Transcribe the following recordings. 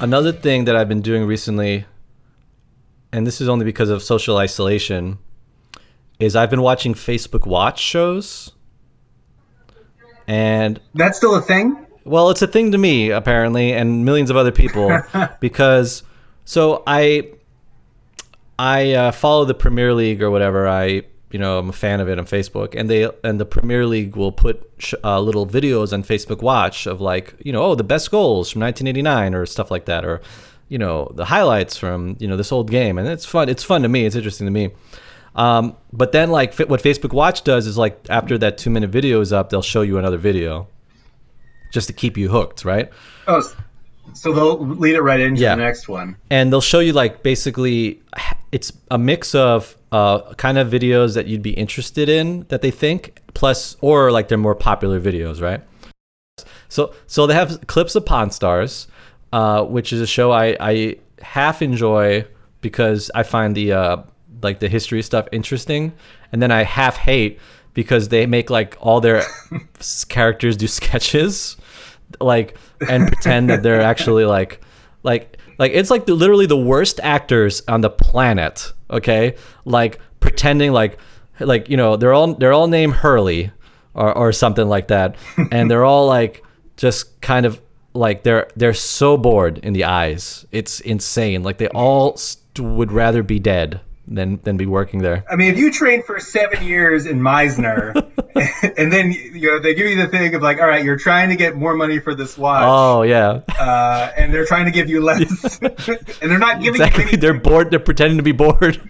another thing that I've been doing recently, and this is only because of social isolation, is I've been watching Facebook Watch shows. And That's still a thing? well, it's a thing to me apparently, and millions of other people, because so I I uh, follow the Premier League or whatever. I you know I'm a fan of it on Facebook, and they and the Premier League will put sh- uh, little videos on Facebook Watch of like you know oh the best goals from 1989 or stuff like that, or you know the highlights from you know this old game, and it's fun. It's fun to me. It's interesting to me. Um, but then like what Facebook Watch does is like after that two minute video is up, they'll show you another video just to keep you hooked, right? Oh, so they'll lead it right into Yeah. the next one. and they'll show you like basically it's a mix of uh, kind of videos that you'd be interested in that they think plus or like they're more popular videos right so so they have clips of pawn stars uh, which is a show I, I half enjoy because i find the uh, like the history stuff interesting and then i half hate because they make like all their characters do sketches like and pretend that they're actually like like like it's like the, literally the worst actors on the planet okay? Like pretending like like you know they're all they're all named hurley or, or something like that and they're all like just kind of like they're they're so bored in the eyes. It's insane. Like they all st- would rather be dead than than be working there. I mean, if you train for seven years in Meisner, and then you know they give you the thing of like, all right, you're trying to get more money for this watch, oh yeah. Uh, and they're trying to give you less, and they're not giving exactly. they're bored. They're pretending to be bored.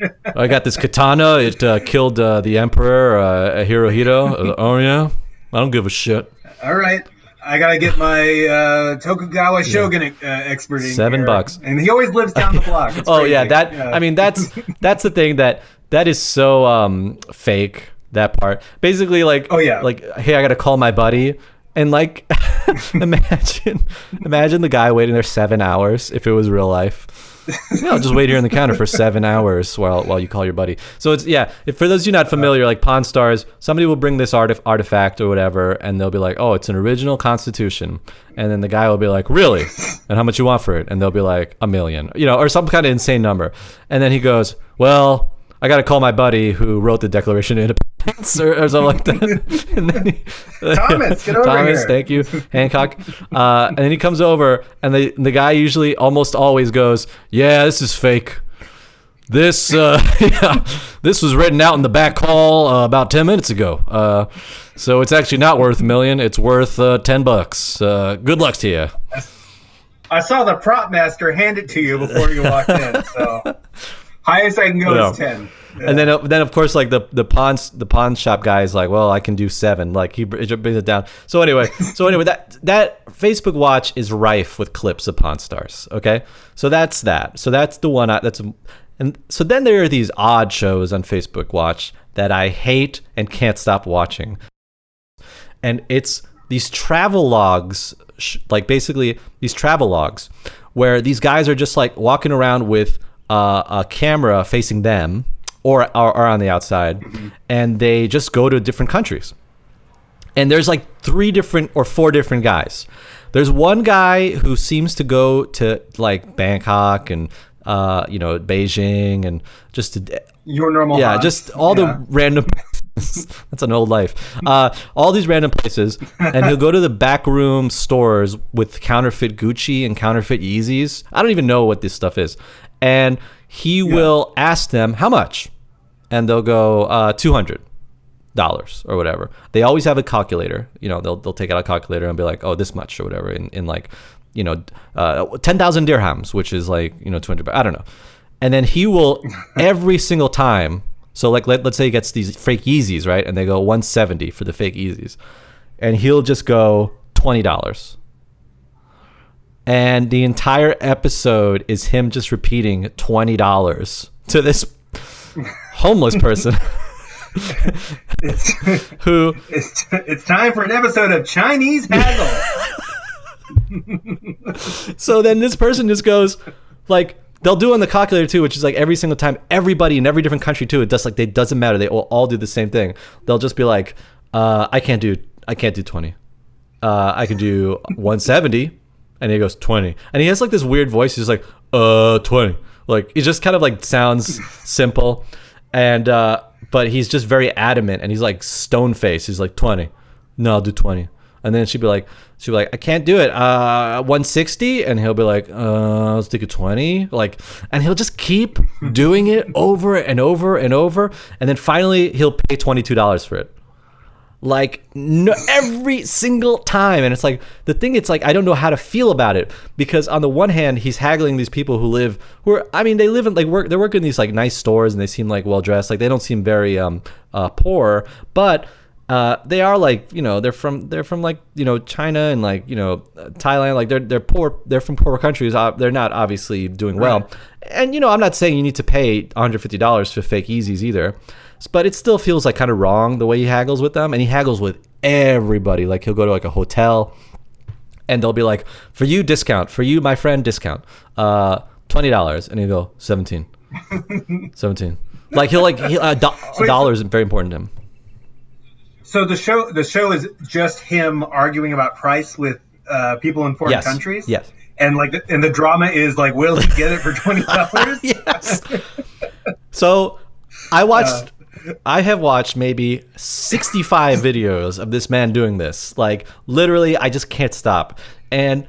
I got this katana. It uh, killed uh, the emperor uh, hirohito uh, oh yeah i don't give a shit. All right, I gotta get my uh, Tokugawa Shogun uh, expert in Seven here. bucks. and he always lives down the block. Oh yeah crazy. that i mean that's that's the thing that that is so um fake that part basically like Oh, yeah. like hey i gotta call my buddy and like imagine imagine the guy waiting there seven hours if it was real life yeah, I'll just wait here on the counter for seven hours while while you call your buddy. So it's yeah. For those of you not familiar, like Pawn Stars, somebody will bring this artif- artifact or whatever, and they'll be like, "Oh, it's an original Constitution," and then the guy will be like, "Really? And how much you want for it?" And they'll be like, "A million, you know, or some kind of insane number." And then he goes, "Well." I got to call my buddy who wrote the Declaration of Independence or, or something like that. and then he, Thomas, get over Thomas, here. thank you, Hancock. Uh, and then he comes over, and the the guy usually almost always goes, "Yeah, this is fake. This uh, yeah, this was written out in the back hall uh, about ten minutes ago. Uh, so it's actually not worth a million. It's worth uh, ten bucks. Uh, good luck to you." I saw the prop master hand it to you before you walked in. So highest I can go Yeah. is ten. And then, uh, then of course, like the the pawn the pawn shop guy is like, well, I can do seven. Like he brings it down. So anyway, so anyway, that that Facebook Watch is rife with clips of Pawn Stars. Okay, so that's that. So that's the one. I, that's and so then there are these odd shows on Facebook Watch that I hate and can't stop watching, and it's these travel logs, sh- like basically these travel logs, where these guys are just like walking around with uh, a camera facing them or are, on the outside, and they just go to different countries. And there's like three different or four different guys. There's one guy who seems to go to like Bangkok and uh, you know Beijing and just to Your normal. yeah, haunts. just all Yeah. the random. That's an old life. Uh, all these random places, and he'll go to the back room stores with counterfeit Gucci and counterfeit Yeezys. I don't even know what this stuff is, and he will ask them how much, and they'll go uh, two hundred dollars or whatever. They always have a calculator. You know, they'll they'll take out a calculator and be like, oh, this much or whatever in, in like, you know, uh, ten thousand dirhams, which is like you know two hundred. I don't know. And then he will every single time. So like let, let's say he gets these fake Yeezys right, and they go one seventy for the fake Yeezys, and he'll just go twenty dollars. And the entire episode is him just repeating twenty dollars to this homeless person It's, who it's, it's time for an episode of Chinese Haggle. so then this person just goes like they'll do on the calculator too which is like every single time everybody in every different country too it does like they doesn't matter they all, all do the same thing. They'll just be like uh, i can't do i can't do 20 uh, i can do 170 And he goes, 20. And he has like this weird voice. He's like, uh, 20. Like, he just kind of like sounds simple. And, uh, but he's just very adamant and he's like stone face. He's like, 20. No, I'll do 20. And then she'd be like, she'd be like, I can't do it. Uh, 160. And he'll be like, uh, let's take a 20. Like, and he'll just keep doing it over and over and over. And then finally he'll pay $22 for it like no, every single time. And it's like the thing it's like i don't know how to feel about it. Because on the one hand he's haggling these people who live who are i mean they live in like work they're working in these like nice stores and they seem like well dressed like they don't seem very um uh poor. But uh, they are like you know they're from they're from like you know China and like you know Thailand. Like they're they're poor they're from poor countries. Uh, they're not obviously doing well. Right. and you know I'm not saying you need to pay 150 dollars for fake Yeezys either but it still feels like kind of wrong the way he haggles with them and he haggles with everybody like he'll go to like a hotel and they'll be like for you discount for you my friend discount uh $20 and he'll go 17 17 like he'll like he, uh, do- a dollar is very important to him So the show the show is just him arguing about price with uh, people in foreign Yes. countries. Yes. And like the, and the drama is like, will he get it for twenty dollars? yes. So I watched I have watched maybe 65 videos of this man doing this. Like literally I just can't stop. And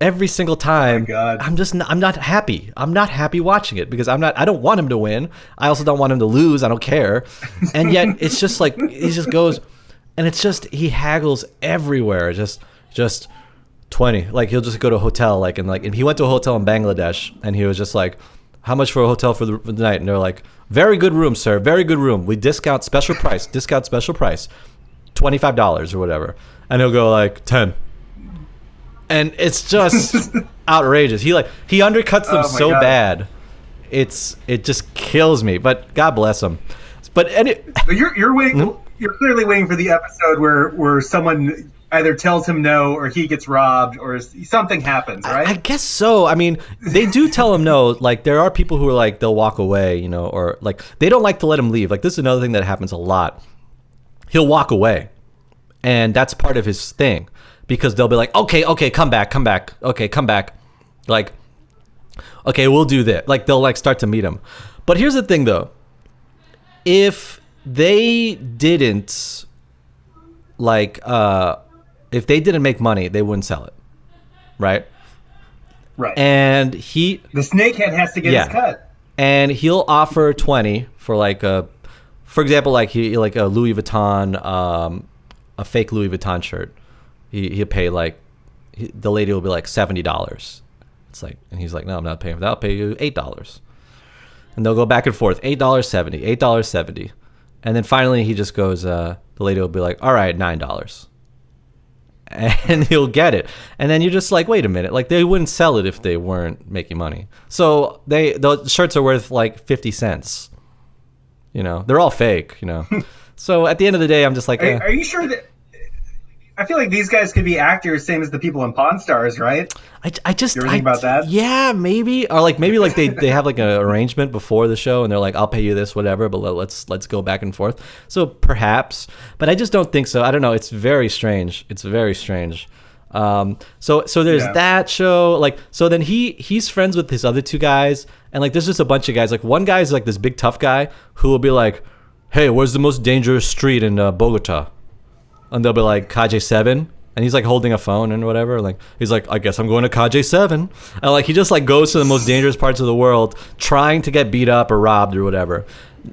every single oh time God. I'm just not, I'm not happy. I'm not happy watching it because I'm not I don't want him to win. I also don't want him to lose. I don't care. And yet it's just like he just goes and it's just he haggles everywhere. Just just 20 like he'll just go to a hotel like and like and he went to a hotel in bangladesh and he was just like how much for a hotel for the, for the night? And they're like very good room sir. Very good room. We discount special price discount special price. $25 or whatever. And he'll go like 10 and it's just outrageous. He like he undercuts them Oh so God. bad. It's it just kills me. But god bless him. But any But you're you're waiting. Hmm? You're clearly waiting for the episode where where someone either tells him no or he gets robbed or something happens, right? I guess so. I mean, they do tell him no. Like there are people who are like they'll walk away, you know, or like they don't like to let him leave. Like this is another thing that happens a lot. He'll walk away, and that's part of his thing because they'll be like, okay, okay, come back, come back, okay, come back, like, okay, we'll do that. Like they'll like start to meet him. But here's the thing, though. If they didn't like uh if they didn't make money they wouldn't sell it. Right? Right. and he the snakehead has to get Yeah. his cut. and he'll offer 20 for like a for example like he like a louis vuitton um a fake louis vuitton shirt. He, he'll pay like he, the lady will be like $70 it's like and he's like no i'm not paying for that. I'll pay you $8 and they'll go back and forth $8.70 $8.70 and then finally he just goes uh the lady will be like all right $9 and he'll get it. And then you're just like, wait a minute, like they wouldn't sell it if they weren't making money. So they the shirts are worth like fifty cents. You know, they're all fake. You know, so at the end of the day, I'm just like, Are, eh. are you sure that? I feel like these guys could be actors, same as the people in Pawn Stars, right? I, I just You ever I, think about that? Yeah, maybe or like maybe like they, they have like an arrangement before the show and they're like, I'll pay you this, whatever, but let- let's let's go back and forth. So perhaps, but I just don't think so. I don't know. It's very strange. It's very strange. Um, so so there's Yeah. that show. Like so then he he's friends with his other two guys and like there's just a bunch of guys. Like one guy's like this big tough guy who will be like, Hey, where's the most dangerous street in uh, Bogota? And they'll be like Calle Seven, and he's like holding a phone and whatever. Like he's like, I guess I'm going to Calle Seven, and like he just like goes to the most dangerous parts of the world, trying to get beat up or robbed or whatever.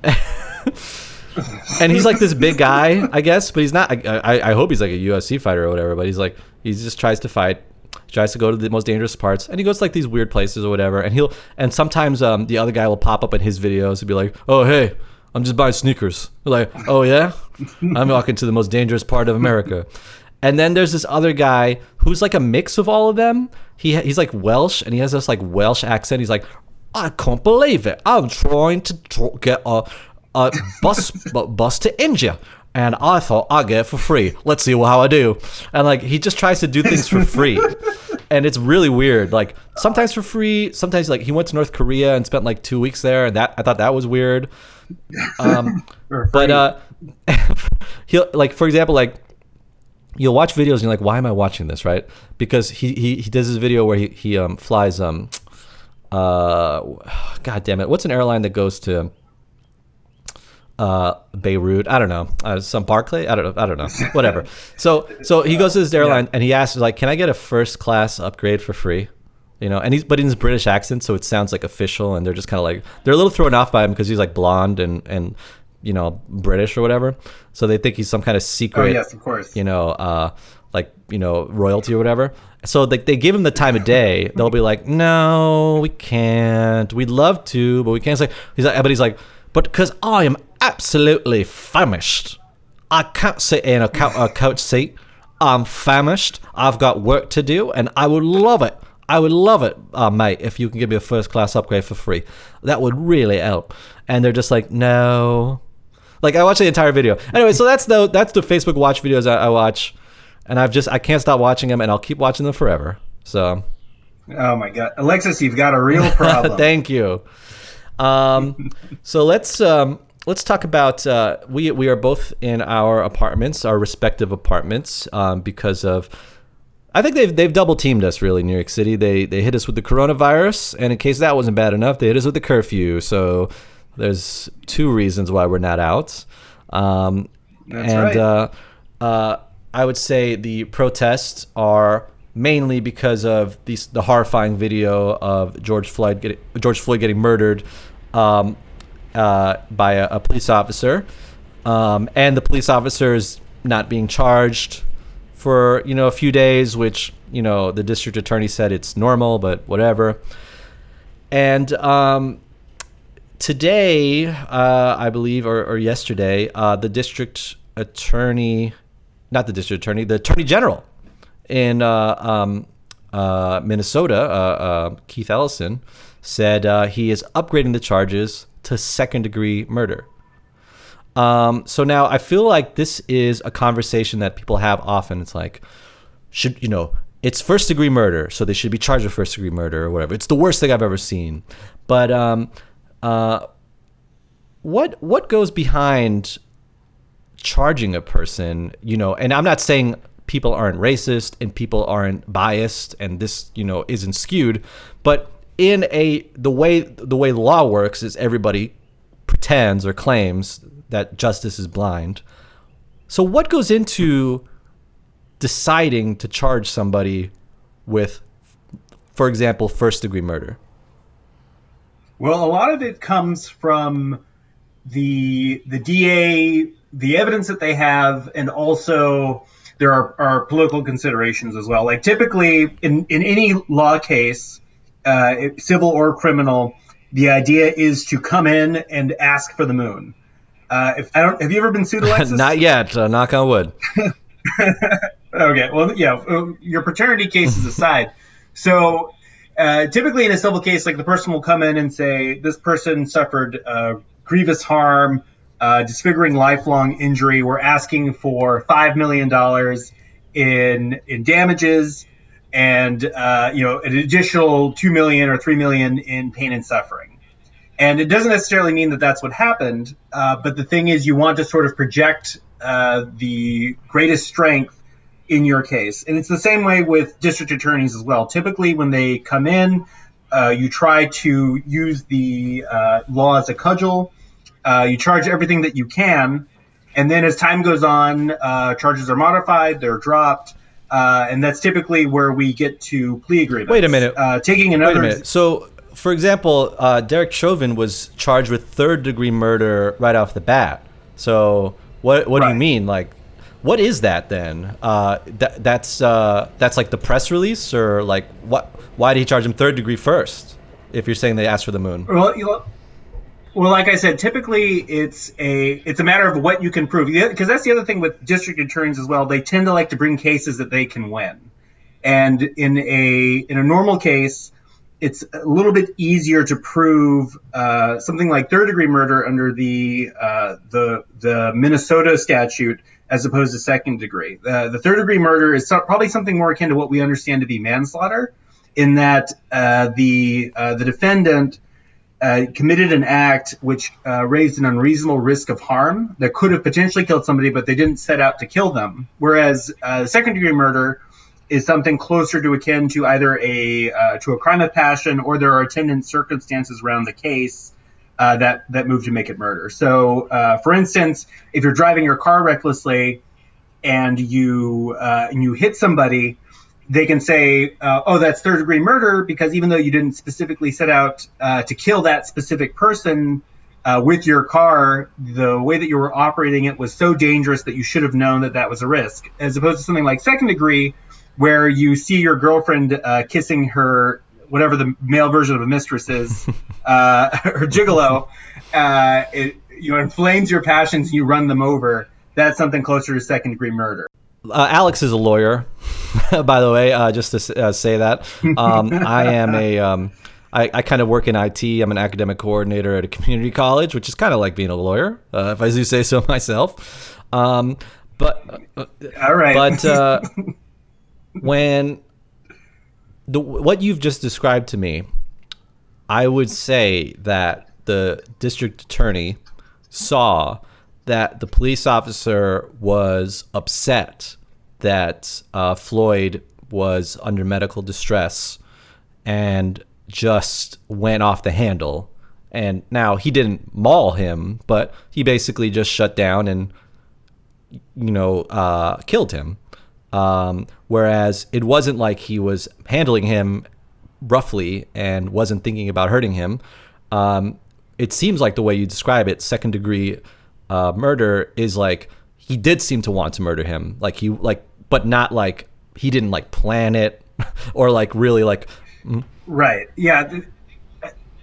and he's like this big guy, I guess, but he's not. I, I, I hope he's like a UFC fighter or whatever. But he's like he just tries to fight. Tries to go to the most dangerous parts, and he goes to like these weird places or whatever. And he'll and sometimes um, the other guy will pop up in his videos and be like, "Oh hey, I'm just buying sneakers." They're like, "Oh yeah, I'm walking to the most dangerous part of America." And then there's this other guy who's like a mix of all of them. He he's like Welsh and he has this like Welsh accent. He's like, "I can't believe it. I'm trying to get a a bus bu- bus to India." And I thought I'd get it for free. Let's see how I do. And like he just tries to do things for free. And it's really weird. Like sometimes for free, sometimes like he went to North Korea and spent like two weeks there, and that I thought that was weird. Um, but uh, he'll like for example like you'll watch videos and you're like, why am I watching this, right? Because he he, he does this video where he he um, flies um uh god damn it, what's an airline that goes to uh, Beirut. I don't know. Uh, some Barclay. I don't know. I don't know. Whatever. So so he goes to this airline yeah. and he asks like, "Can I get a first class upgrade for free?" You know, and he's but in his British accent, so it sounds like official, and they're just kind of like they're a little thrown off by him because he's like blonde and and you know British or whatever. So they think he's some kind of secret. Oh yes, of course. You know, uh, like you know royalty or whatever. So like they give him the time of day. They'll be like, "No, we can't. We'd love to, but we can't." Say he's like, but he's like, "But because I am absolutely famished. I can't sit in a, couch, a couch seat. I'm famished. I've got work to do, and I would love it. I would love it, uh, mate, if you can give me a first class upgrade for free. That would really help. And they're just like, no. Like I watched the entire video. Anyway, so that's the that's the Facebook watch videos I, I watch, and I've just I can't stop watching them, and I'll keep watching them forever. So. Oh my god, Alexis, you've got a real problem. Thank you. Um, so let's um, let's talk about uh, we we are both in our apartments, our respective apartments, um, because of. I think they've they've double teamed us really. New York City, they they hit us with the coronavirus, and in case that wasn't bad enough, they hit us with the curfew. So there's two reasons why we're not out. Um, That's and right. uh, uh, I would say the protests are mainly because of these, the horrifying video of George Floyd getting, George Floyd getting murdered um, uh, by a, a, police officer, um, and the police officer is not being charged for you know a few days, which you know the district attorney said it's normal, but whatever. And um, today, uh, I believe, or, or yesterday, uh, the district attorney, not the district attorney, the attorney general in uh, um, uh, Minnesota, uh, Keith Ellison, said he is upgrading the charges to second degree murder. Um, so now I feel like this is a conversation that people have often. It's like, should, you know, it's first degree murder, so they should be charged with first degree murder or whatever. It's the worst thing I've ever seen. But um, uh, what what goes behind charging a person? You know, and I'm not saying people aren't racist and people aren't biased and this you know isn't skewed, but in a the way the way the law works is everybody pretends or claims that justice is blind. So what goes into deciding to charge somebody with for example first degree murder? Well, a lot of it comes from the the DA, the evidence that they have, and also there are, are political considerations as well. Like typically in, in any law case, uh, civil or criminal, the idea is to come in and ask for the moon. Uh, if I don't, have you ever been sued, Alexis? Not yet. Uh, knock on wood. okay. Well, yeah. Your paternity cases aside, so uh, typically in a civil case, like the person will come in and say this person suffered uh, grievous harm, uh, disfiguring lifelong injury. We're asking for five million dollars in in damages and uh, you know an additional two million or three million in pain and suffering. And it doesn't necessarily mean that that's what happened, uh, but the thing is, you want to sort of project uh, the greatest strength in your case, and it's the same way with district attorneys as well. Typically, when they come in, uh, you try to use the uh, law as a cudgel. Uh, you charge everything that you can, and then as time goes on, charges are modified, they're dropped, uh, and that's typically where we get to plea agreements. Wait a minute. Uh, taking another. Wait a minute. So, for example, uh, Derek Chauvin was charged with third degree murder right off the bat. So, what what right. do you mean? Like, what is that then? Uh, that that's uh, that's like the press release, or like what? Why did he charge him third degree first? If you're saying they asked for the moon. Well, you know, well, like I said, typically it's a it's a matter of what you can prove. Because that's the other thing with district attorneys as well. They tend to like to bring cases that they can win. And in a in a normal case, it's a little bit easier to prove uh, something like third degree murder under the uh, the the Minnesota statute as opposed to second degree. Uh, the third degree murder is probably something more akin to what we understand to be manslaughter, in that uh, the uh, the defendant uh, committed an act which uh, raised an unreasonable risk of harm that could have potentially killed somebody, but they didn't set out to kill them. Whereas uh, second degree murder is something closer to akin to either a uh, to a crime of passion or there are attendant circumstances around the case uh, that that move to make it murder. So, uh, for instance, if you're driving your car recklessly and you and you hit somebody they can say, uh, oh, that's third degree murder because even though you didn't specifically set out uh, to kill that specific person uh, with your car, the way that you were operating it was so dangerous that you should have known that that was a risk. As opposed to something like second degree, where you see your girlfriend uh, kissing her, whatever the male version of a mistress is, uh, her gigolo, uh, it you know inflames your passions and you run them over. That's something closer to second degree murder. Uh, Alex is a lawyer, by the way, uh, just to uh, say that. Um, I am a. Um, I, I kind of work in IT. I'm an academic coordinator at a community college, which is kind of like being a lawyer, uh, if I do say so myself. Um, but uh, all right. But uh, when the what you've just described to me, I would say that the district attorney saw that the police officer was upset that uh, Floyd was under medical distress and just went off the handle. And now he didn't maul him, but he basically just shut down and, you know, uh, killed him. Um, whereas it wasn't like he was handling him roughly and wasn't thinking about hurting him. Um, it seems like the way you describe it, second degree uh, murder is like he did seem to want to murder him, like he like, but not like he didn't like plan it or like really like. Right. Yeah.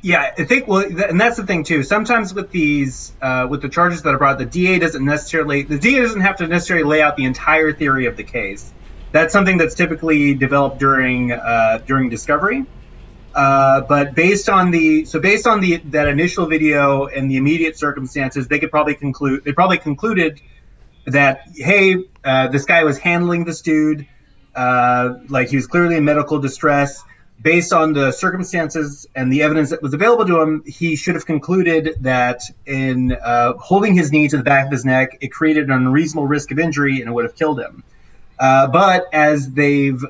Yeah, I think well, and that's the thing too. Sometimes with these, uh, with the charges that are brought, the DA doesn't necessarily, the DA doesn't have to necessarily lay out the entire theory of the case. That's something that's typically developed during uh, during discovery. Uh, but based on the so based on the that initial video and the immediate circumstances, they could probably conclude they probably concluded that hey, uh, this guy was handling this dude uh, like he was clearly in medical distress. Based on the circumstances and the evidence that was available to him, he should have concluded that in uh, holding his knee to the back of his neck, it created an unreasonable risk of injury and it would have killed him. Uh, but as they've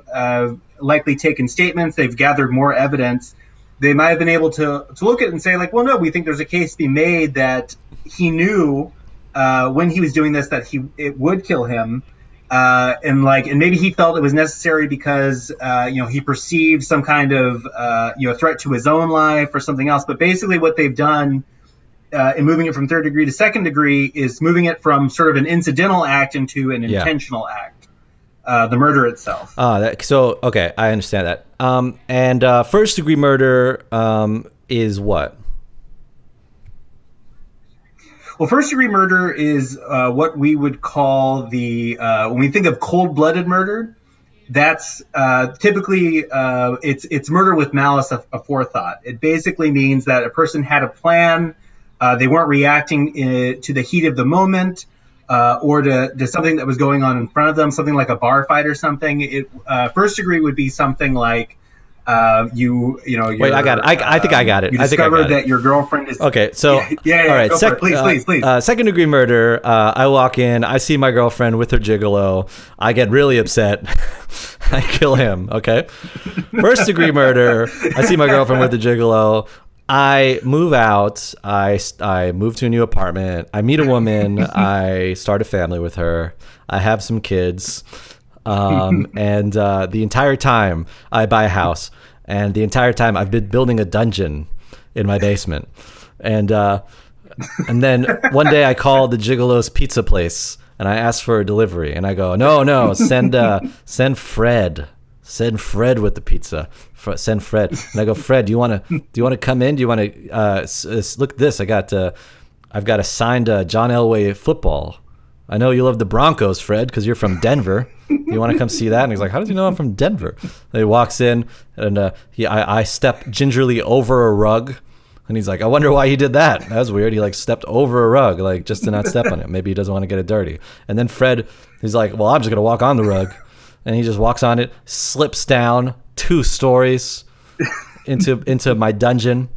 likely taken statements, they've gathered more evidence. They might have been able to to look at it and say like, well, no, we think there's a case to be made that he knew uh, when he was doing this that he it would kill him, uh, and like, and maybe he felt it was necessary because uh, you know he perceived some kind of uh, you know threat to his own life or something else. But basically, what they've done. Uh, in moving it from third degree to second degree is moving it from sort of an incidental act into an yeah. intentional act uh, the murder itself. Ah, that, so okay, I understand that. Um, and uh, first degree murder um, is what? Well, first degree murder is uh, what we would call the uh, when we think of cold blooded murder. That's uh, typically uh, it's it's murder with malice aforethought. It basically means that a person had a plan. they weren't reacting in, to the heat of the moment uh, or to, to something that was going on in front of them, something like a bar fight or something. It, uh, first degree would be something like uh, you you know. Wait, I got it. I, I think I got it. You I discovered think I that it. your girlfriend is. Okay, so yeah, yeah, yeah all right. Sec- please, please, please. Uh, second degree murder. Uh, I walk in. I see my girlfriend with her gigolo. I get really upset. I kill him. Okay. First degree murder. I see my girlfriend with the gigolo. I move out. I, I move to a new apartment. I meet a woman. I start a family with her. I have some kids. Um, and uh, the entire time I buy a house, and the entire time I've been building a dungeon in my basement. And uh, and then one day I call the Gigolo's Pizza Place and I ask for a delivery, and I go, no, no, send uh, send Fred, send Fred with the pizza send Fred. And I go, Fred, do you want to do you want to come in? Do you want to uh, s- look at this? I got uh, I've got a signed uh, John Elway football. I know you love the Broncos, Fred, because you're from Denver. you want to come see that? And he's like, How does he know I'm from Denver? And he walks in, and uh, he I, I step gingerly over a rug. And he's like, I wonder why he did that. That was weird. He like stepped over a rug, like just to not step on it. Maybe he doesn't want to get it dirty. And then Fred, he's like, Well, I'm just gonna walk on the rug, and he just walks on it, slips down, two stories into into my dungeon.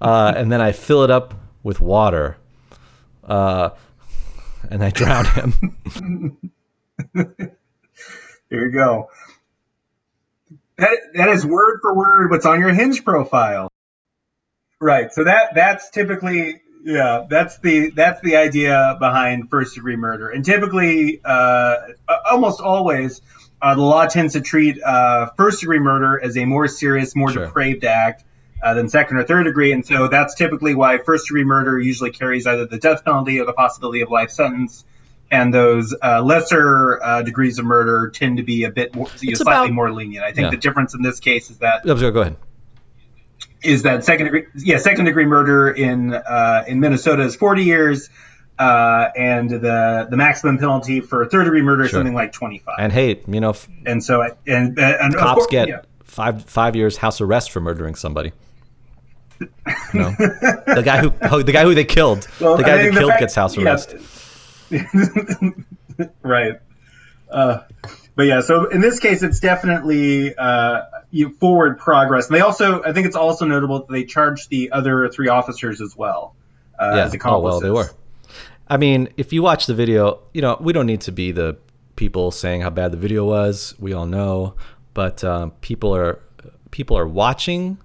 uh, and then I fill it up with water, uh, and I drown him. there you go. That that is word for word what's on your Hinge profile. Right. So that that's typically yeah that's the that's the idea behind first degree murder, and typically uh, almost always uh, the law tends to treat uh, first degree murder as a more serious, more sure. depraved act. Uh, than second or third degree, and so that's typically why first degree murder usually carries either the death penalty or the possibility of life sentence and those uh, lesser uh, degrees of murder tend to be a bit more, you know, slightly about, more lenient. I think yeah. the difference in this case is that. Go ahead. Is that second degree? Yeah, second degree murder in uh, in Minnesota is 40 years, uh, and the the maximum penalty for third degree murder is something like 25. And hey, you know, and so and, and cops course, get yeah. five five years house arrest for murdering somebody. You know? the guy who the guy who they killed, well, the guy who killed fact, gets house arrest. Yeah, right. Uh, but yeah, so in this case, it's definitely uh, forward progress. And they also, I think it's also notable that they charged the other three officers as well. Uh, yeah. As oh well, they were. I mean, if you watch the video, you know we don't need to be the people saying how bad the video was. We all know, but um, people are people are watching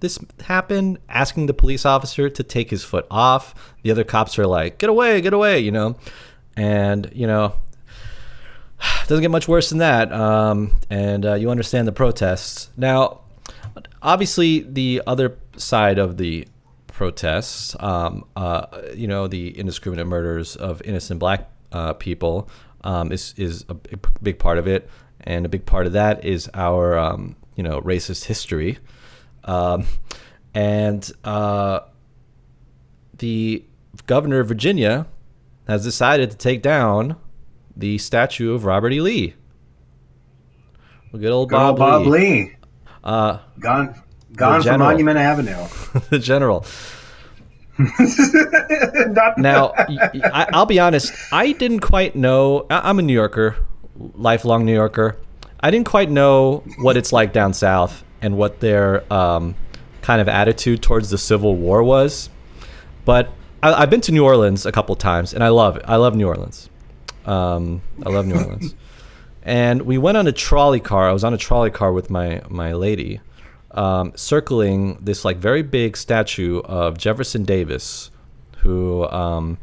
this happen, asking the police officer to take his foot off. The other cops are like, "Get away, get away!" You know and you know doesn't get much worse than that um, and uh, you understand the protests now obviously the other side of the protests um, uh, you know the indiscriminate murders of innocent black uh, people um, is, is a big part of it and a big part of that is our um, you know racist history um, and uh, the governor of virginia has decided to take down the statue of Robert E. Lee. Good old Good Bob, old Bob Lee. Lee. Uh, gone gone from Monument Avenue. the general. now, I, will be honest. I didn't quite know. I'm a New Yorker, lifelong New Yorker. I didn't quite know what it's like down south and what their um, kind of attitude towards the Civil War was. But I, have been to New Orleans a couple times, and I love it. I love New Orleans. Um, I love New Orleans. and we went on a trolley car. I was on a trolley car with my my lady, um, circling this like very big statue of Jefferson Davis, who um,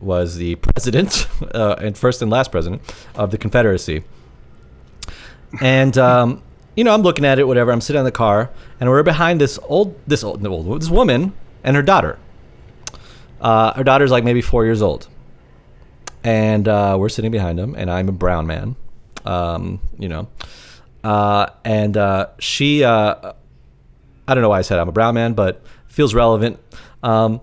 was the president uh, and first and last president of the Confederacy. And um, you know, I'm looking at it, whatever. I'm sitting in the car, and we're behind this old, this old, old this woman and her daughter uh, our daughter's like maybe four years old, and uh, we're sitting behind him, and I'm a brown man, um, you know, uh, and uh, she, uh, I don't know why I said I'm a brown man, but feels relevant. Um,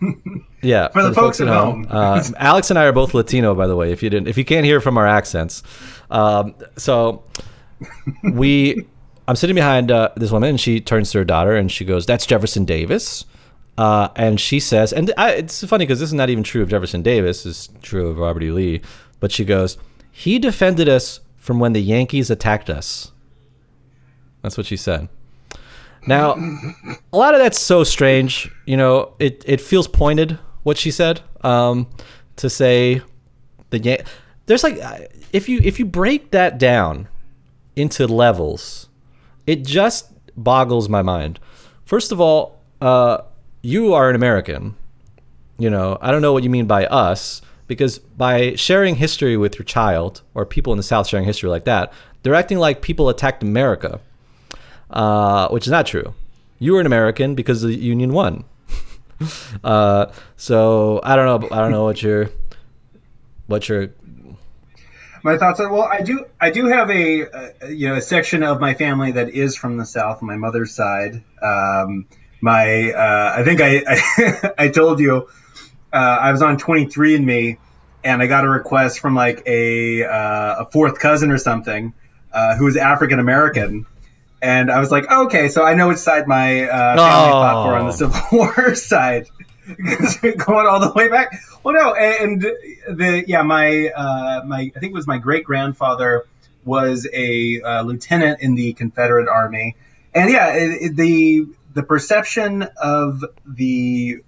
yeah, for, for the, the, folks, folks at home. home. Uh, Alex and I are both Latino, by the way. If you didn't, if you can't hear from our accents, um, so we. I'm sitting behind this woman, and she turns to her daughter, and she goes, "That's Jefferson Davis." Uh, and she says, and I, it's funny because this is not even true of Jefferson Davis, it's true of Robert E. Lee, but she goes, he defended us from when the Yankees attacked us. That's what she said. Now, a lot of that's so strange. You know, it, it feels pointed what she said um, to say the Yan- there's like if you if you break that down into levels, it just boggles my mind. First of all, uh, you are an American. You know, I don't know what you mean by us because by sharing history with your child or people in the South sharing history like that, they're acting like people attacked America, uh, which is not true. You were an American because the Union won. uh, so I don't know. I don't know what your what your my thoughts are well i do i do have a, you know a section of my family that is from the south my mother's side um, my uh, I think I I, I told you uh, I was on 23andMe and I got a request from like a uh, a fourth cousin or something uh, who was African American. And I was like, oh, okay, so I know which side my uh, family oh. fought for on the Civil War side, going all the way back. Well, no, and the yeah, my uh, my I think it was my great grandfather was a lieutenant in the Confederate Army, and yeah, it, it, the the perception of the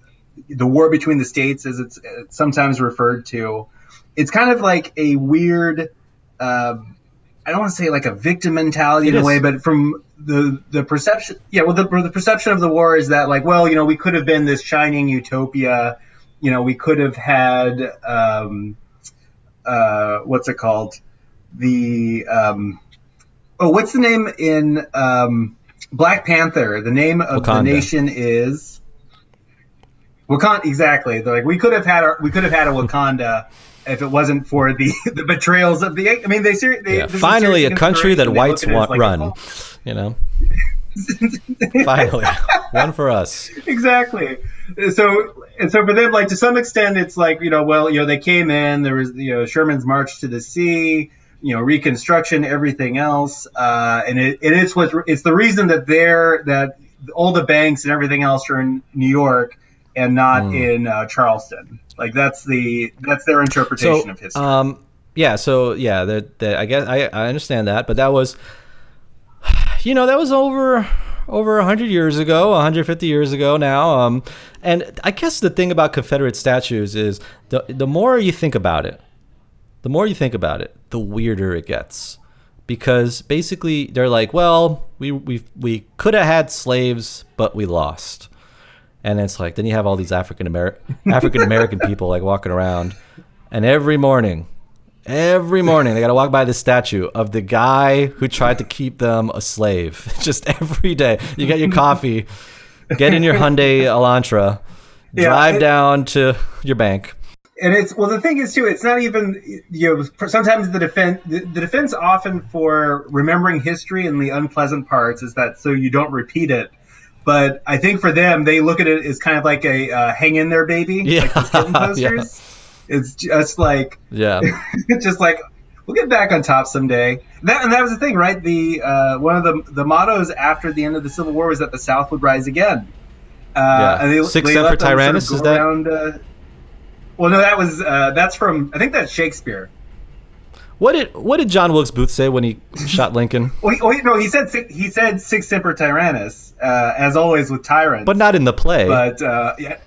the war between the states, as it's, sometimes referred to, it's kind of like a weird. Uh, I don't want to say like a victim mentality It in is. a way, but from the the perception, yeah, well, the, the perception of the war is that like, well, you know, we could have been this shining utopia, you know, we could have had, um, uh, what's it called, the, um, oh, what's the name in um, Black Panther? The name of the nation is Wakanda. Exactly. They're like we could have had our, we could have had a Wakanda. If it wasn't for the, the betrayals of the, I mean, they, ser- they Yeah, finally, a country that whites look at it as want like, run. oh, You know, finally, one for us. exactly. So and so for them, like to some extent, it's like you know, well, you know, they came in. There was you know Sherman's March to the Sea, you know, Reconstruction, everything else, uh, and it, it is what it's the reason that they're that all the banks and everything else are in New York and not Hmm. in uh, Charleston. Like that's the that's their interpretation So, of history. um, yeah, so yeah, that I guess I I understand that, but that was, you know, that was over over 100 years ago 150 years ago now um and i guess the thing about confederate statues is the the more you think about it the more you think about it the weirder it gets because basically they're like well we we we could have had slaves but we lost and it's like then you have all these african american african american people like walking around and every morning Every morning they got to walk by the statue of the guy who tried to keep them a slave. Just every day. You get your coffee, get in your Hyundai Elantra, Yeah, drive it- down to your bank. and it's well the thing is too it's not even you know sometimes the defense the, the defense often for remembering history and the unpleasant parts is that so you don't repeat it but i think for them they look at it as kind of like a uh, hang in there baby Yeah, like those kitten yeah. posters it's just like Yeah. just like we'll get back on top someday that and that was the thing right the uh, one of the the mottos after the end of the civil war was that the south would rise again uh, Yeah. and they, Sic they let them sort of is that- around, uh, well, no, that was uh, that's from I think that's Shakespeare. What did what did John Wilkes Booth say when he shot Lincoln? Well, he, well, no, he said he said "Sic semper tyrannis," uh, as always with tyrants. But not in the play. But uh, yeah,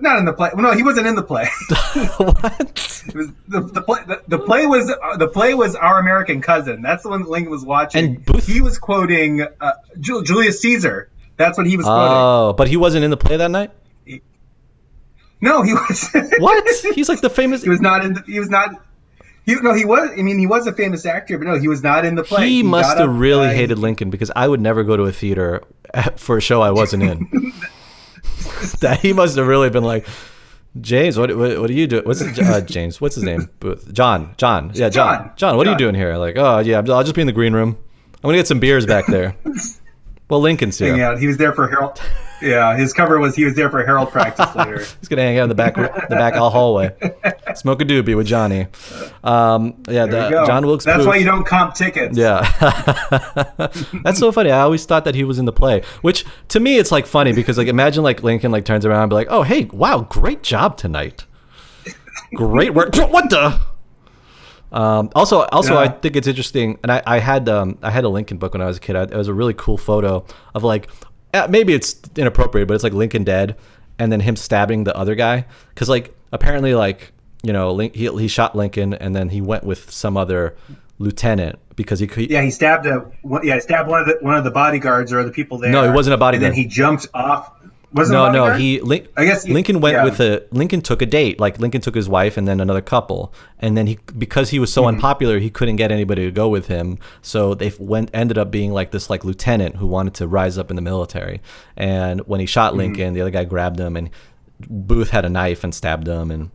not in the play. Well, no, he wasn't in the play. what? It was the, the play. The, the play was uh, the play was Our American Cousin. That's the one that Lincoln was watching. And Booth- he was quoting uh, Ju- Julius Caesar. That's what he was quoting. Oh, but he wasn't in the play that night. No, he was. What? He's like the famous. he was not in. The, he was not. He, no, he was. I mean, he was a famous actor, but no, he was not in the play. He must have really uh, hated Lincoln because I would never go to a theater for a show I wasn't in. that he must have really been like, James, what what, what are you doing? What's his, uh, James? What's his name? Booth. John. John. Yeah, John. John. John. What are you doing here? Like, oh yeah, I'll just be in the green room. I'm gonna get some beers back there. well, Lincoln's here. out. He was there for Harold. Yeah, his cover was he was there for Harold practice later. He's gonna hang out in the back, the back hallway, smoke a doobie with Johnny. Um, yeah, the. John Wilkes. That's Booth. why you don't comp tickets. Yeah. That's so funny. I always thought that he was in the play, which to me it's like funny because like imagine like Lincoln like turns around and be like, "Oh, hey, wow, great job tonight. Great work." what the? Um, also, also, I think it's interesting, and I, I had um, I had a Lincoln book when I was a kid. I, it was a really cool photo of like, Uh, maybe it's inappropriate, but it's like Lincoln dead, and then him stabbing the other guy, because like apparently like you know Lin- he he shot Lincoln, and then he went with some other lieutenant because he could. Yeah, he stabbed a one- yeah, he stabbed one of the one of the bodyguards or the people there. No, he wasn't a bodyguard. And then he jumped off. Wasn't No, no, he Lin- I guess he- Lincoln went yeah. with a Lincoln took a date. Like Lincoln took his wife and then another couple, and then he because he was so Mm-hmm. unpopular, he couldn't get anybody to go with him. So they went ended up being like this like lieutenant who wanted to rise up in the military. And when he Mm-hmm. shot Lincoln, the other guy grabbed him, and Booth had a knife and stabbed him. And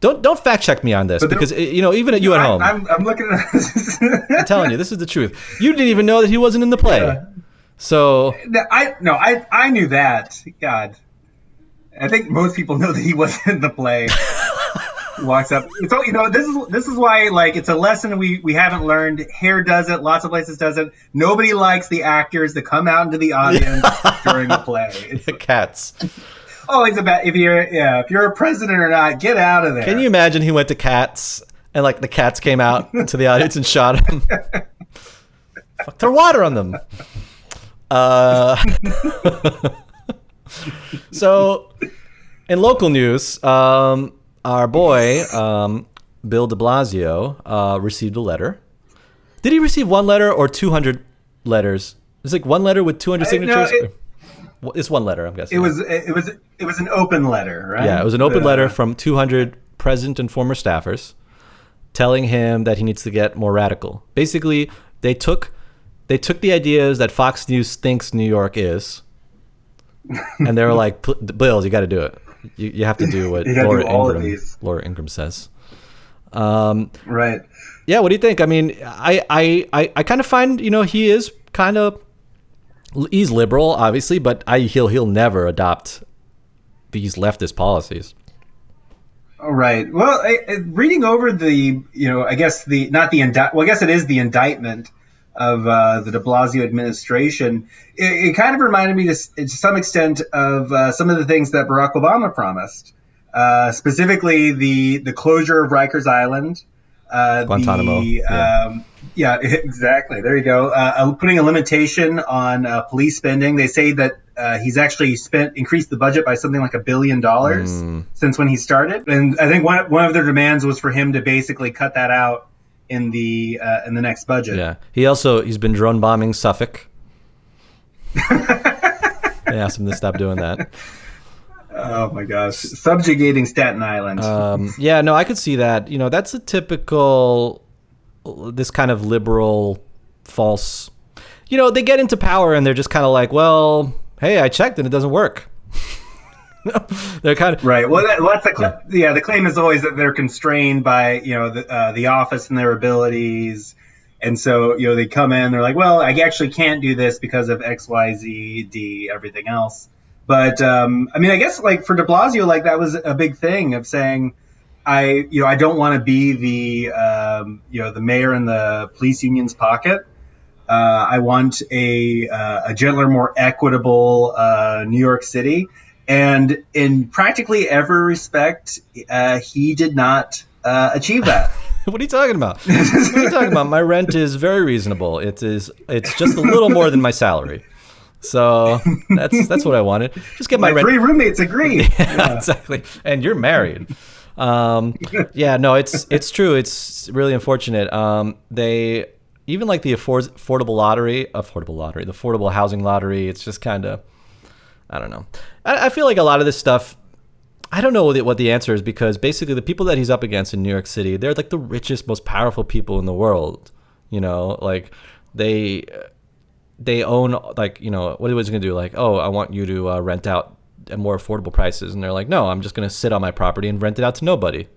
don't don't fact check me on this there- because eh, you know even at you at I, home, I'm, I'm, I'm looking telling you this is the truth. You didn't even know that he wasn't in the play. Yeah. So I no, I I knew that. God, I think most people know that he wasn't in the play. Walks up. It's all you know. This is this is why like it's a lesson we we haven't learned. Hair does it. Lots of places does it. Nobody likes the actors that come out into the audience during the play. It's cats. Oh, always about if you're yeah if you're a president or not, get out of there. Can you imagine he went to cats and like the cats came out to the audience and shot him? Fuck, throw water on them. Uh, so, in local news, um, our boy um, Bill De Blasio uh, received a letter. Did he receive one letter or two hundred letters? It's like one letter with two hundred signatures. no, it- it's one letter, I'm guessing. It was it was it was an open letter, right? Yeah, it was an open Uh, letter from 200 present and former staffers telling him that he needs to get more radical. Basically, they took they took the ideas that Fox News thinks New York is, and they were like, "Bills, you got to do it. You, you have to do what Laura do Ingraham. Laura Ingraham says." Um, Right. yeah, what do you think? I mean, I I I, I kind of find you know he is kind of he's liberal, obviously, but I he'll he'll never adopt these leftist policies. All right. Well, I, I, reading over the, you know, I guess the not the indi- well, I guess it is the indictment of uh, the De Blasio administration. It, it kind of reminded me to, to some extent of uh, some of the things that Barack Obama promised, uh, specifically the the closure of Rikers Island, uh, Guantanamo, The, yeah. Um, yeah, exactly. There you go. Uh, putting a limitation on uh, police spending. They say that uh, he's actually spent increased the budget by something like a billion dollars Mm. since when he started. And I think one one of their demands was for him to basically cut that out in the uh, in the next budget. Yeah. He also he's been drone bombing Suffolk. they asked him to stop doing that. Oh my gosh, subjugating Staten Island. Um, yeah, no, I could see that. You know, that's a typical this kind of liberal false. You know, they get into power and they're just kind of like, well, hey, I checked and it doesn't work. they're kind of Right. Well, that, well that's the cl- yeah. The claim is always that they're constrained by you know the uh, the office and their abilities, and so you know they come in. They're like, well, I actually can't do this because of X, Y, Z, D, everything else. But um, I mean, I guess like for De Blasio, like that was a big thing of saying, I you know I don't want to be the um, you know the mayor in the police union's pocket. Uh, I want a uh, a gentler, more equitable uh, New York City. And in practically every respect, uh, he did not uh, achieve that. What are you talking about? What are you talking about? My rent is very reasonable. It is it's just a little more than my salary. So that's that's what I wanted. Just get my, My rent three roommates agree. yeah, exactly. And you're married. Um, yeah, no, it's it's true. It's really unfortunate. Um, they even like the afford- affordable lottery, affordable lottery, the affordable housing lottery. It's just kind of, I don't know. I, I feel like a lot of this stuff. I don't know what the, answer is because basically the people that he's up against in New York City, they're like the richest, most powerful people in the world. You know, like they they own like you know what was he gonna do? Like, oh, I want you to uh, rent out at more affordable prices, and they're like, no, I'm just gonna sit on my property and rent it out to nobody.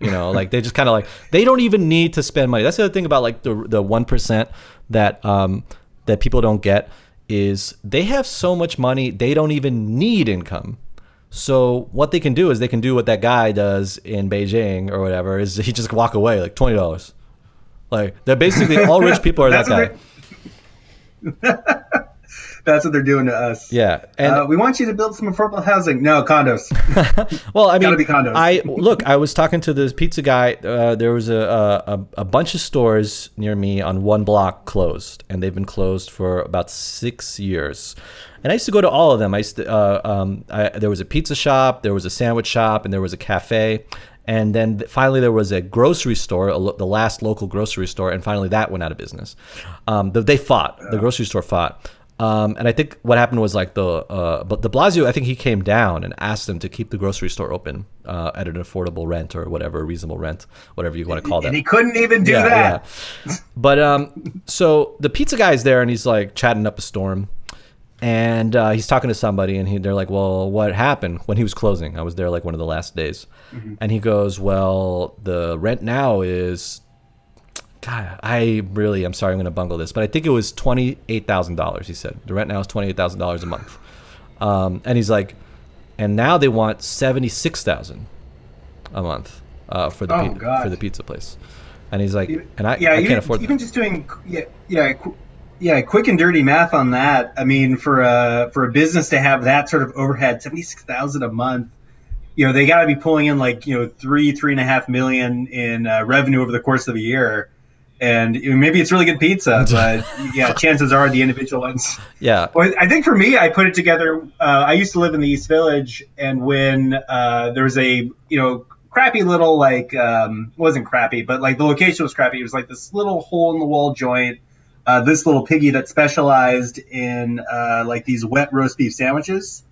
You know, like they just kind of like they don't even need to spend money. That's the other thing about like the the one percent that um that people don't get is they have so much money they don't even need income. So what they can do is they can do what that guy does in Beijing or whatever is he just walk away like twenty dollars. Like they're basically all rich people are that guy. That's what they're doing to us. Yeah, and uh, we want you to build some affordable housing. No condos. Well, I mean, Gotta be condos. I look. I was talking to this pizza guy. Uh, there was a, a a bunch of stores near me on one block closed, and they've been closed for about six years. And I used to go to all of them. I used to. Uh, um, I, there was a pizza shop, there was a sandwich shop, and there was a cafe. And then finally, there was a grocery store, a lo- the last local grocery store, and finally that went out of business. Um, th- they fought. The grocery store fought. Um, and I think what happened was like the uh, but De Blasio, I think he came down and asked them to keep the grocery store open uh, at an affordable rent or whatever reasonable rent, whatever you want to call that. and he couldn't even do that. yeah. But um, so the pizza guy's there and he's like chatting up a storm, and uh, he's talking to somebody and he, they're like, "Well, what happened when he was closing?" I was there like one of the last days, and he goes, "Well, the rent now is." God, I really, I'm sorry, I'm going to bungle this, but I think it was twenty eight thousand dollars. He said the rent now is twenty eight thousand dollars a month, um, and he's like, and now they want seventy six thousand a month uh, for the Oh, pi- God. for the pizza place, and he's like, and I, yeah, I can't afford even that. just doing yeah, yeah, yeah, quick and dirty math on that. I mean, for a for a business to have that sort of overhead, seventy six thousand a month, you know, they got to be pulling in like you know three three and a half million in uh, revenue over the course of a year. And maybe it's really good pizza, but yeah, chances are the individual ones. Yeah. Well, I think for me, I put it together. Uh, I used to live in the East Village, and when uh, there was a you know crappy little like um, wasn't crappy, but like the location was crappy. It was like this little hole in the wall joint. Uh, this little piggy that specialized in uh, like these wet roast beef sandwiches,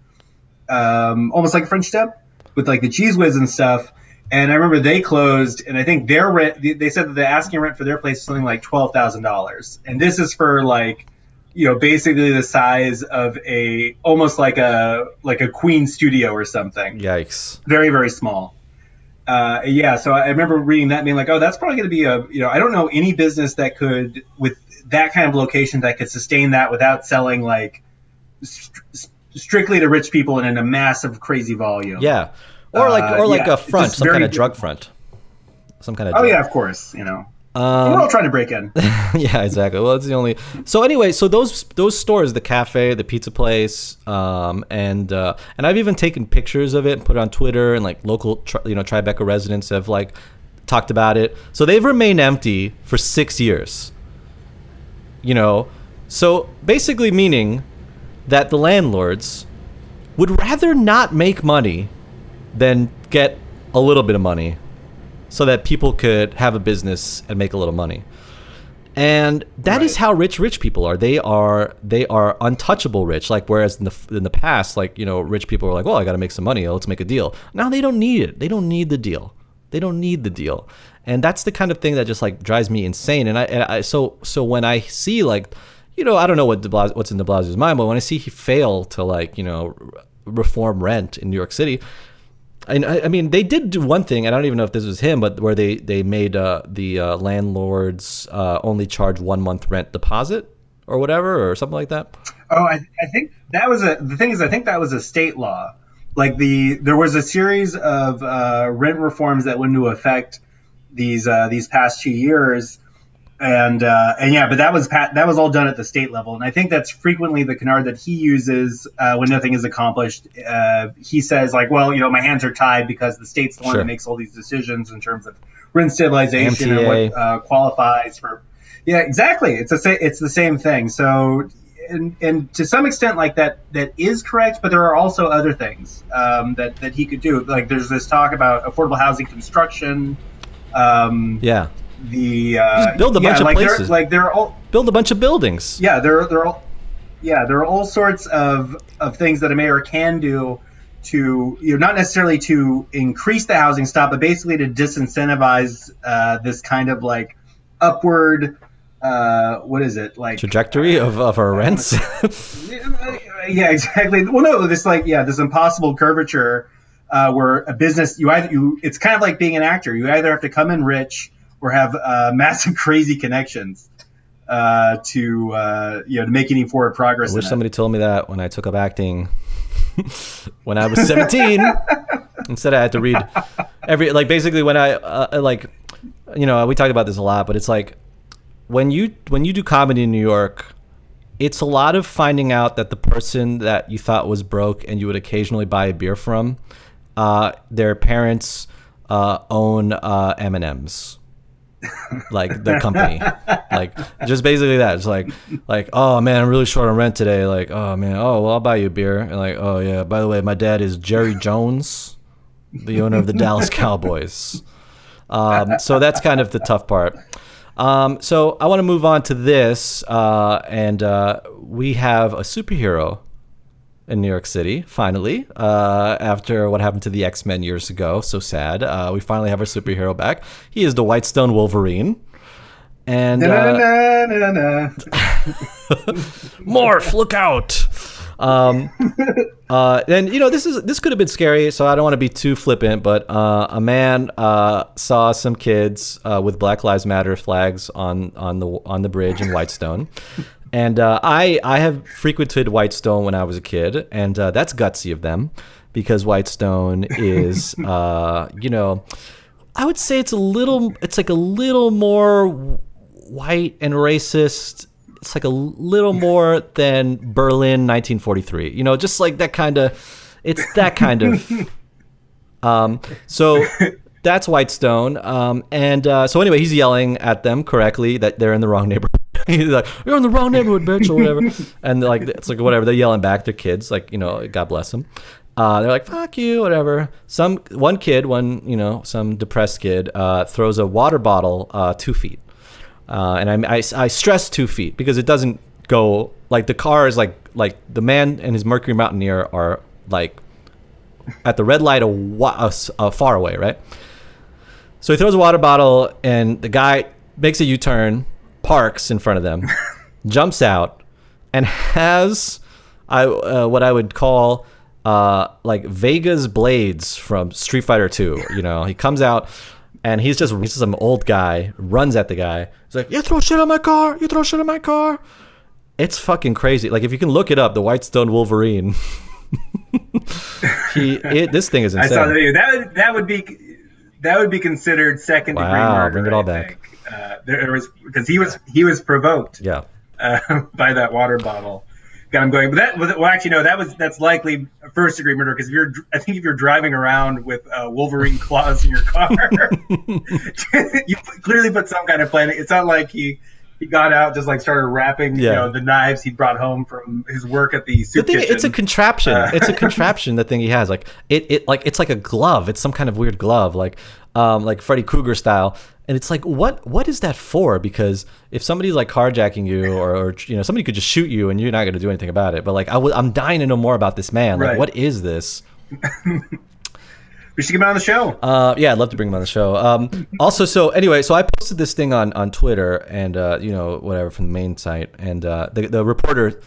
um, almost like a French dip with like the Cheez Whiz and stuff. And I remember they closed, and I think their rent. They said that the asking rent for their place is something like twelve thousand dollars, and this is for like, you know, basically the size of a almost like a like a Queen studio or something. Yikes. Very very small. Uh, yeah, so I remember reading that, and being like, oh, that's probably going to be a, you know, I don't know any business that could with that kind of location that could sustain that without selling like st- strictly to rich people and in a massive crazy volume. Yeah. Or like Uh, or like yeah, a front, some kind of drug front. Some kind of Oh drug. yeah, of course. You know, Um, we're all trying to break in. yeah, exactly. Well, it's the only. So anyway, so those those stores, the cafe, the pizza place, um, and uh, and I've even taken pictures of it and put it on Twitter, and like local, you know, Tribeca residents have like talked about it. So they've remained empty for six years. You know, so basically meaning that the landlords would rather not make money than get a little bit of money so that people could have a business and make a little money. And that is Right. how rich rich people are. They are they are untouchable rich. Like whereas in the in the past, like you know, rich people were like, well, I got to make some money. Let's make a deal. Now they don't need it. They don't need the deal. They don't need the deal. And that's the kind of thing that just like drives me insane. And I, and I so so when I see like, you know, I don't know what Blas- what's in De Blasio's mind, but when I see he fail to like you know reform rent in New York City, I, I mean, they did do one thing. I don't even know if this was him, but where they they made uh, the uh, landlords uh, only charge one month rent deposit or whatever or something like that. Oh, I, I think that was a. The thing is, I think that was a state law. Like the there was a series of uh, rent reforms that went into effect these uh, these past two years, and uh, and yeah, but that was pat, that was all done at the state level, and I think that's frequently the canard that he uses uh, when nothing is accomplished. Uh, he says like, well, you know, my hands are tied because the state's the one Sure. that makes all these decisions in terms of rent stabilization and what uh, qualifies for. Yeah, exactly. It's a sa- it's the same thing. So and, and to some extent, like that, that is correct. But there are also other things um, that that he could do. Like there's this talk about affordable housing construction. Um, Yeah, The uh, Just build a yeah, bunch of like places. There, like there are all build a bunch of buildings. yeah there there are all, yeah there are all sorts of of things that a mayor can do to you know not necessarily to increase the housing stock, but basically to disincentivize uh, this kind of like upward. Uh, what is it like Trajectory of, of our rents. yeah, exactly. Well, no, this like yeah, this impossible curvature uh, where a business you either you it's kind of like being an actor. You either have to come in rich or have uh, massive crazy connections uh, to uh, you know to make any forward progress. I wish somebody told me that when I took up acting when I was 17. Instead, I had to read every like basically when I uh, like you know we talked about this a lot, but it's like when you when you do comedy in New York, it's a lot of finding out that the person that you thought was broke and you would occasionally buy a beer from, uh, their parents uh, own uh, M and M's like the company. Like just basically that. It's like like oh man i'm really short on rent today. Like oh man oh well i'll buy you a beer. And like oh yeah by the way my dad is jerry jones the owner of the dallas cowboys. Um, so that's kind of the tough part. Um, so i want to move on to this uh, and uh, we have a superhero in New York City, finally, uh, after what happened to the X Men years ago. So sad. Uh, we finally have our superhero back. He is the Whitestone Wolverine. And uh, morph, look out. Um, uh, and you know this is this could have been scary, so I don't want to be too flippant. But uh, a man uh, saw some kids uh, with Black Lives Matter flags on on the on the bridge in Whitestone, and uh, I I have frequented Whitestone when I was a kid, and uh, that's gutsy of them because Whitestone is uh, you know I would say it's a little it's like a little more white and racist it's like a little more than Berlin 1943. You know, just like that kind of it's that kind of um so that's Whitestone. Um, and uh, so anyway, he's yelling at them correctly that they're in the wrong neighborhood. he's like, "You're in the wrong neighborhood, bitch," or whatever. and like it's like whatever. They're yelling back. They're kids, like you know, God bless them. Uh, they're like, "Fuck you," whatever. Some one kid, one you know, some depressed kid, uh, throws a water bottle uh, two feet. Uh, and I, I, I stress two feet because it doesn't go like the car is like like the man and his Mercury Mountaineer are like at the red light a, wa- a a far away, right? So he throws a water bottle, and the guy makes a U turn, parks in front of them, jumps out, and has I uh, what I would call uh, like Vega's blades from Street Fighter Two. You know, he comes out. And he's just he's just some old guy runs at the guy. He's like, "You throw shit on my car! You throw shit on my car!" It's fucking crazy. Like if you can look it up, the Whitestone Wolverine. he it, this thing is I insane. saw the video. That would that would be that would be considered second degree murder. bring it all I back. Uh, there was because he was he was provoked yeah. uh, by that water bottle. Got him going. But that was well, actually no. That was that's likely first degree murder because if you're I think if you're driving around with uh, Wolverine claws in your car, you clearly put some kind of plan. It's not like he. He got out, just like started wrapping, you know, the knives he brought home from his work at the The thing, kitchen. it's a contraption. Uh, it's a contraption. The thing he has, like it, it, like it's like a glove. It's some kind of weird glove, like, um, like Freddy Krueger style. And it's like, what, what is that for? Because if somebody's like carjacking you, or, or you know, somebody could just shoot you, and you're not going to do anything about it. But like, I w- I'm dying to know more about this man. Like, Right. what is this? we should get him on the show. Uh, yeah, I'd love to bring him on the show. Um, also, so anyway, so I posted this thing on on Twitter and uh, you know whatever from the main site, and uh, the the reporter.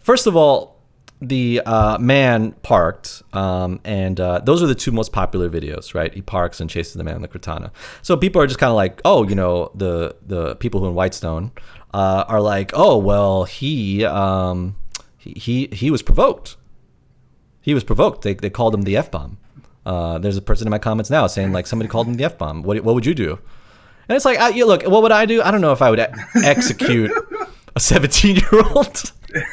First of all, the uh, man parked, um, and uh, those are the two most popular videos, right? He parks and chases the man in the Cortana. So people are just kind of like, oh, you know, the the people who in Whitestone uh, are like, oh, well, he um, he he, he was provoked he was provoked. They, they called him the f bomb. Uh, there's a person in my comments now saying like somebody called him the f bomb. What what would you do? And it's like, I, you look, what would I do? I don't know if I would execute a 17 year old.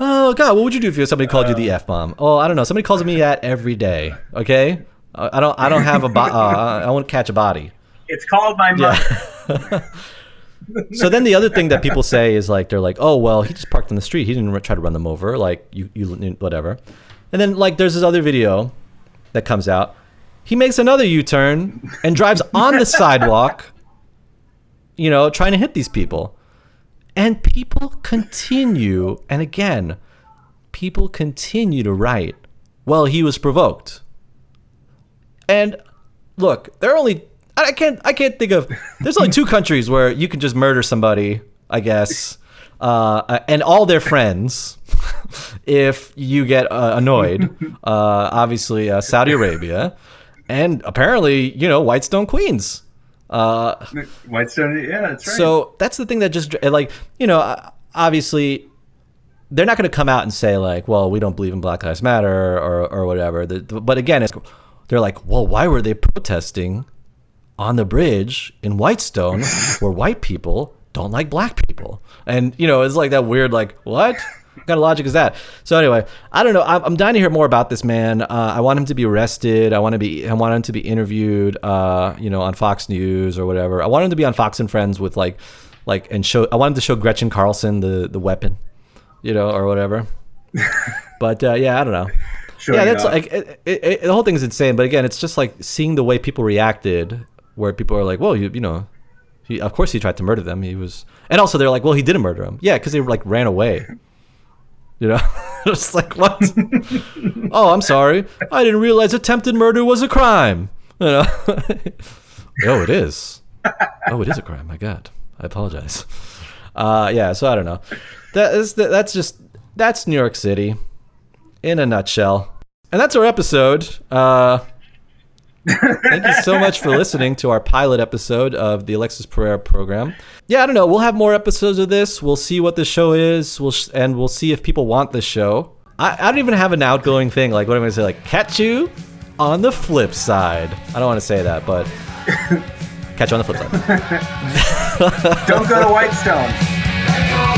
oh God, what would you do if somebody called you the f bomb? Oh, I don't know. Somebody calls me that every day. Okay, Uh, I don't I don't have a bo- uh, I won't catch a body. It's called my mother. Yeah. so then the other thing that people say is like they're like, oh well, he just parked on the street. He didn't try to run them over. Like you, you whatever. And then like there's this other video that comes out. He makes another U-turn and drives on the sidewalk. You know, trying to hit these people, and people continue. And again, people continue to write. Well, he was provoked. And look, there are only I can't I can't think of there's only two countries where you can just murder somebody, I guess, uh, and all their friends if you get uh, annoyed. Uh, obviously, uh, Saudi Arabia, and apparently, you know, Whitestone Queens. Uh, Whitestone, yeah, that's right. so that's the thing that just like you know uh, obviously they're not going to come out and say like well we don't believe in Black Lives Matter or or whatever. But again, it's, they're like well why were they protesting on the bridge in Whitestone where white people don't like black people and you know it's like that weird like what what kind of logic is that? So anyway, I don't know. I'm, I'm dying to hear more about this man. Uh, I want him to be arrested. I want to be. I want him to be interviewed. Uh, you know, on Fox News or whatever. I want him to be on Fox and Friends with like, like, and show. I want him to show Gretchen Carlson the the weapon, you know, or whatever. but uh, yeah, I don't know. Showing yeah, that's like it, it, it, the whole thing is insane. But again, it's just like seeing the way people reacted, where people are like, "Well, you you know." He, of course, he tried to murder them. He was, and also they're like, "Well, he didn't murder them." Yeah, because they like ran away. You know, it's like what? oh, I'm sorry. I didn't realize attempted murder was a crime. You know, oh, it is. Oh, it is a crime. My God, I apologize. Uh, yeah, so I don't know. That is that's just that's New York City in a nutshell, and that's our episode. Uh, Thank you so much for listening to our pilot episode of the Alexis Pereira program. Yeah, I don't know. We'll have more episodes of this. We'll see what the show is. We'll sh- and we'll see if people want the show. I, I don't even have an outgoing thing. Like, what am I going to say? Like, catch you on the flip side. I don't want to say that, but catch you on the flip side. Don't go to Whitestone.